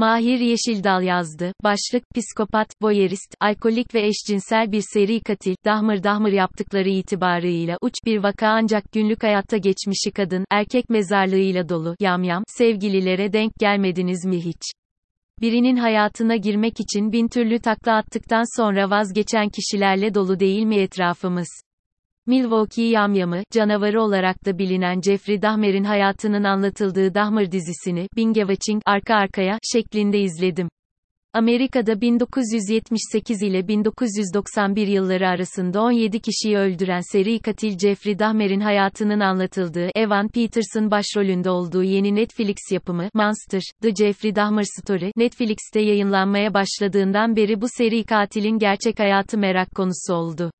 Mahir Yeşildal yazdı. Başlık, psikopat, voyerist, alkolik ve eşcinsel bir seri katil, Dahmır Dahmır yaptıkları itibarıyla uç bir vaka ancak günlük hayatta geçmişi kadın, erkek mezarlığıyla dolu, yamyam, sevgililere denk gelmediniz mi hiç? Birinin hayatına girmek için bin türlü takla attıktan sonra vazgeçen kişilerle dolu değil mi etrafımız? Milwaukee yamyamı, canavarı olarak da bilinen Jeffrey Dahmer'in hayatının anlatıldığı Dahmer dizisini, binge watching, arka arkaya, şeklinde izledim. Amerika'da 1978 ile 1991 yılları arasında 17 kişiyi öldüren seri katil Jeffrey Dahmer'in hayatının anlatıldığı Evan Peterson başrolünde olduğu yeni Netflix yapımı Monster, The Jeffrey Dahmer Story, Netflix'te yayınlanmaya başladığından beri bu seri katilin gerçek hayatı merak konusu oldu.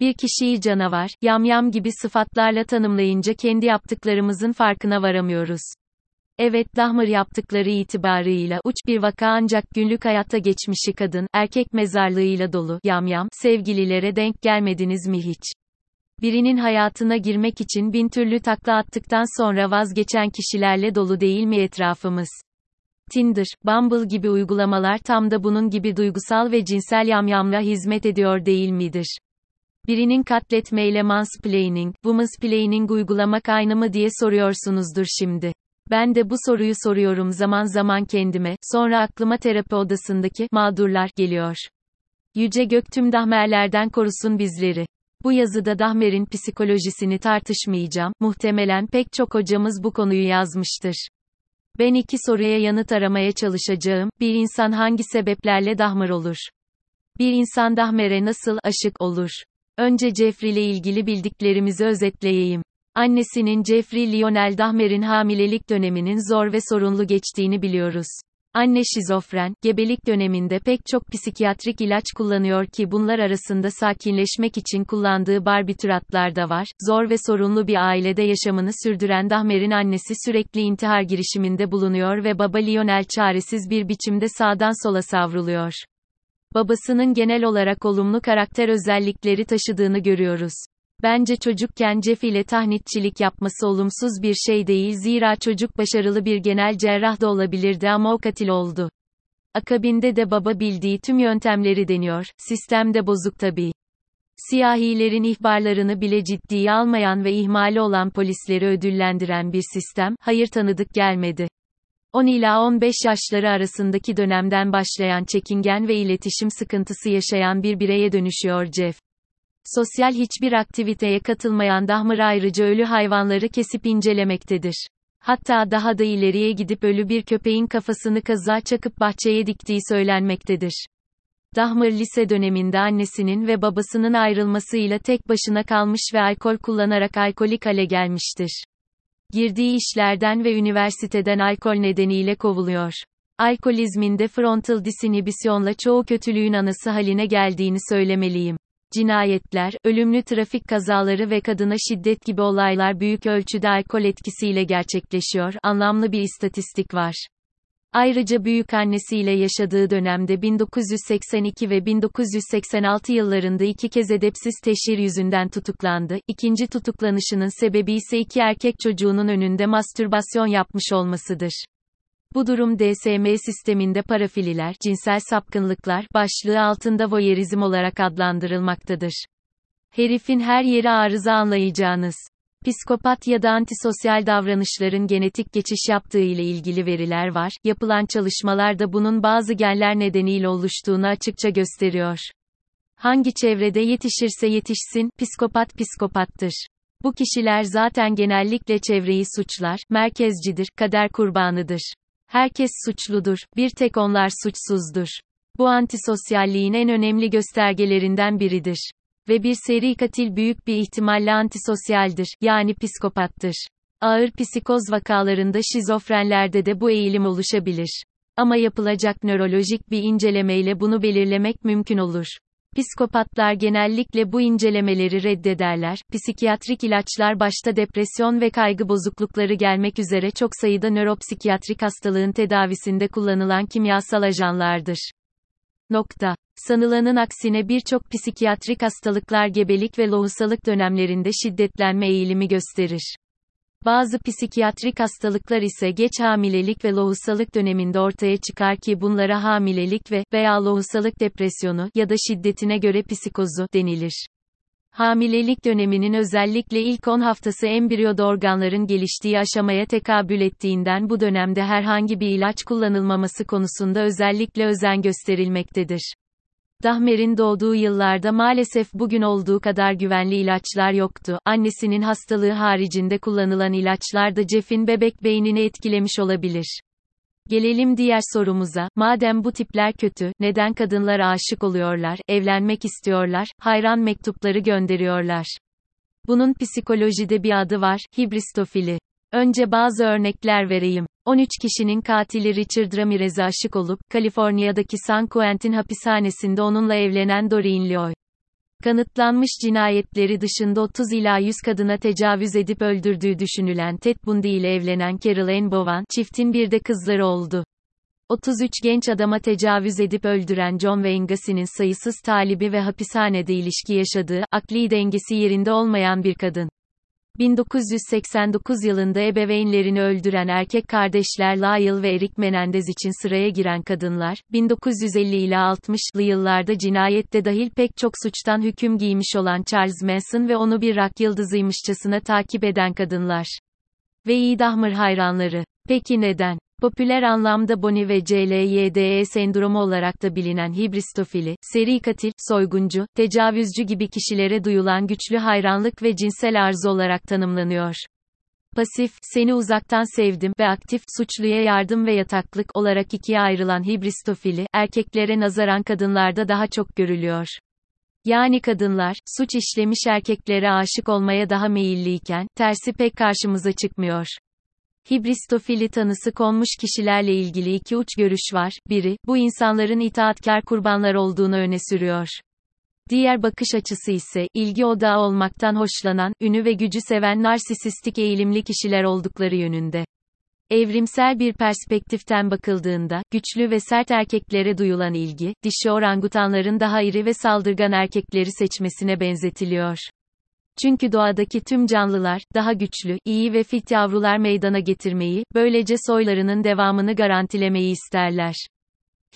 Bir kişiyi canavar, yamyam gibi sıfatlarla tanımlayınca kendi yaptıklarımızın farkına varamıyoruz. Evet Dahmer yaptıkları itibarıyla uç bir vaka ancak günlük hayatta geçmişi kadın, erkek mezarlığıyla dolu, yamyam, sevgililere denk gelmediniz mi hiç? Birinin hayatına girmek için bin türlü takla attıktan sonra vazgeçen kişilerle dolu değil mi etrafımız? Tinder, Bumble gibi uygulamalar tam da bunun gibi duygusal ve cinsel yamyamla hizmet ediyor değil midir? Birinin katletmeyle mansplaining, womansplaining uygulamak aynı mı diye soruyorsunuzdur şimdi. Ben de bu soruyu soruyorum zaman zaman kendime, sonra aklıma terapi odasındaki mağdurlar geliyor. Yüce gök tüm dahmerlerden korusun bizleri. Bu yazıda Dahmer'in psikolojisini tartışmayacağım, muhtemelen pek çok hocamız bu konuyu yazmıştır. Ben iki soruya yanıt aramaya çalışacağım, bir insan hangi sebeplerle Dahmer olur? Bir insan Dahmer'e nasıl aşık olur? Önce Jeffrey ile ilgili bildiklerimizi özetleyeyim. Annesinin Jeffrey Lionel Dahmer'in hamilelik döneminin zor ve sorunlu geçtiğini biliyoruz. Anne şizofren, gebelik döneminde pek çok psikiyatrik ilaç kullanıyor ki bunlar arasında sakinleşmek için kullandığı barbituratlar da var. Zor ve sorunlu bir ailede yaşamını sürdüren Dahmer'in annesi sürekli intihar girişiminde bulunuyor ve baba Lionel çaresiz bir biçimde sağdan sola savruluyor. Babasının genel olarak olumlu karakter özellikleri taşıdığını görüyoruz. Bence çocukken Jeff ile tahnitçilik yapması olumsuz bir şey değil zira çocuk başarılı bir genel cerrah da olabilirdi ama o katil oldu. Akabinde de baba bildiği tüm yöntemleri deniyor, sistem de bozuk tabii. Siyahilerin ihbarlarını bile ciddiye almayan ve ihmali olan polisleri ödüllendiren bir sistem, hayır tanıdık gelmedi. 10 ila 15 yaşları arasındaki dönemden başlayan çekingen ve iletişim sıkıntısı yaşayan bir bireye dönüşüyor Jeff. Sosyal hiçbir aktiviteye katılmayan Dahmer ayrıca ölü hayvanları kesip incelemektedir. Hatta daha da ileriye gidip ölü bir köpeğin kafasını kaza çakıp bahçeye diktiği söylenmektedir. Dahmer lise döneminde annesinin ve babasının ayrılmasıyla tek başına kalmış ve alkol kullanarak alkolik hale gelmiştir. Girdiği işlerden ve üniversiteden alkol nedeniyle kovuluyor. Alkolizminde frontal disinhibisyonla çoğu kötülüğün anası haline geldiğini söylemeliyim. Cinayetler, ölümlü trafik kazaları ve kadına şiddet gibi olaylar büyük ölçüde alkol etkisiyle gerçekleşiyor. Anlamlı bir istatistik var. Ayrıca büyük annesiyle yaşadığı dönemde 1982 ve 1986 yıllarında iki kez edepsiz teşhir yüzünden tutuklandı. İkinci tutuklanışının sebebi ise iki erkek çocuğunun önünde mastürbasyon yapmış olmasıdır. Bu durum DSM sisteminde parafililer, cinsel sapkınlıklar, başlığı altında voyeurizm olarak adlandırılmaktadır. Herifin her yeri arıza anlayacağınız. Psikopat ya da antisosyal davranışların genetik geçiş yaptığı ile ilgili veriler var. Yapılan çalışmalarda bunun bazı genler nedeniyle oluştuğunu açıkça gösteriyor. Hangi çevrede yetişirse yetişsin, psikopat psikopattır. Bu kişiler zaten genellikle çevreyi suçlar, merkezcidir, kader kurbanıdır. Herkes suçludur, bir tek onlar suçsuzdur. Bu antisosyalliğin en önemli göstergelerinden biridir. Ve bir seri katil büyük bir ihtimalle antisosyaldir, yani psikopattır. Ağır psikoz vakalarında şizofrenlerde de bu eğilim oluşabilir. Ama yapılacak nörolojik bir incelemeyle bunu belirlemek mümkün olur. Psikopatlar genellikle bu incelemeleri reddederler. Psikiyatrik ilaçlar başta depresyon ve kaygı bozuklukları gelmek üzere çok sayıda nöropsikiyatrik hastalığın tedavisinde kullanılan kimyasal ajanlardır. Nokta. Sanılanın aksine birçok psikiyatrik hastalıklar gebelik ve lohusalık dönemlerinde şiddetlenme eğilimi gösterir. Bazı psikiyatrik hastalıklar ise geç hamilelik ve lohusalık döneminde ortaya çıkar ki bunlara hamilelik ve veya lohusalık depresyonu ya da şiddetine göre psikozu denilir. Hamilelik döneminin özellikle ilk 10 haftası embriyoda organların geliştiği aşamaya tekabül ettiğinden bu dönemde herhangi bir ilaç kullanılmaması konusunda özellikle özen gösterilmektedir. Dahmer'in doğduğu yıllarda maalesef bugün olduğu kadar güvenli ilaçlar yoktu. Annesinin hastalığı haricinde kullanılan ilaçlar da Jeff'in bebek beynini etkilemiş olabilir. Gelelim diğer sorumuza, madem bu tipler kötü, neden kadınlar aşık oluyorlar, evlenmek istiyorlar, hayran mektupları gönderiyorlar? Bunun psikolojide bir adı var, hibristofili. Önce bazı örnekler vereyim. 13 kişinin katili Richard Ramirez'e aşık olup, Kaliforniya'daki San Quentin hapishanesinde onunla evlenen Doreen Loy. Kanıtlanmış cinayetleri dışında 30 ila 100 kadına tecavüz edip öldürdüğü düşünülen Ted Bundy ile evlenen Carol Ann Bowen, çiftin bir de kızları oldu. 33 genç adama tecavüz edip öldüren John Wayne Gacy'nin sayısız talibi ve hapishanede ilişki yaşadığı, akli dengesi yerinde olmayan bir kadın. 1989 yılında ebeveynlerini öldüren erkek kardeşler Lyle ve Eric Menendez için sıraya giren kadınlar, 1950 ila 60'lı yıllarda cinayette dahil pek çok suçtan hüküm giymiş olan Charles Manson ve onu bir rock yıldızıymışçasına takip eden kadınlar. Ve iyi Dahmer hayranları. Peki neden? Popüler anlamda Bonnie ve CLYDE sendromu olarak da bilinen hibristofili, seri katil, soyguncu, tecavüzcü gibi kişilere duyulan güçlü hayranlık ve cinsel arzu olarak tanımlanıyor. Pasif, seni uzaktan sevdim ve aktif, suçluya yardım ve yataklık olarak ikiye ayrılan hibristofili, erkeklere nazaran kadınlarda daha çok görülüyor. Yani kadınlar, suç işlemiş erkeklere aşık olmaya daha meyilliyken, tersi pek karşımıza çıkmıyor. Hibristofili tanısı konmuş kişilerle ilgili iki uç görüş var. Biri, bu insanların itaatkar kurbanlar olduğunu öne sürüyor. Diğer bakış açısı ise, ilgi odağı olmaktan hoşlanan, ünü ve gücü seven narsisistik eğilimli kişiler oldukları yönünde. Evrimsel bir perspektiften bakıldığında, güçlü ve sert erkeklere duyulan ilgi, dişi orangutanların daha iri ve saldırgan erkekleri seçmesine benzetiliyor. Çünkü doğadaki tüm canlılar, daha güçlü, iyi ve fit yavrular meydana getirmeyi, böylece soylarının devamını garantilemeyi isterler.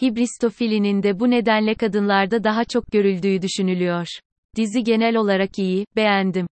Hibristofilinin de bu nedenle kadınlarda daha çok görüldüğü düşünülüyor. Dizi genel olarak iyi, beğendim.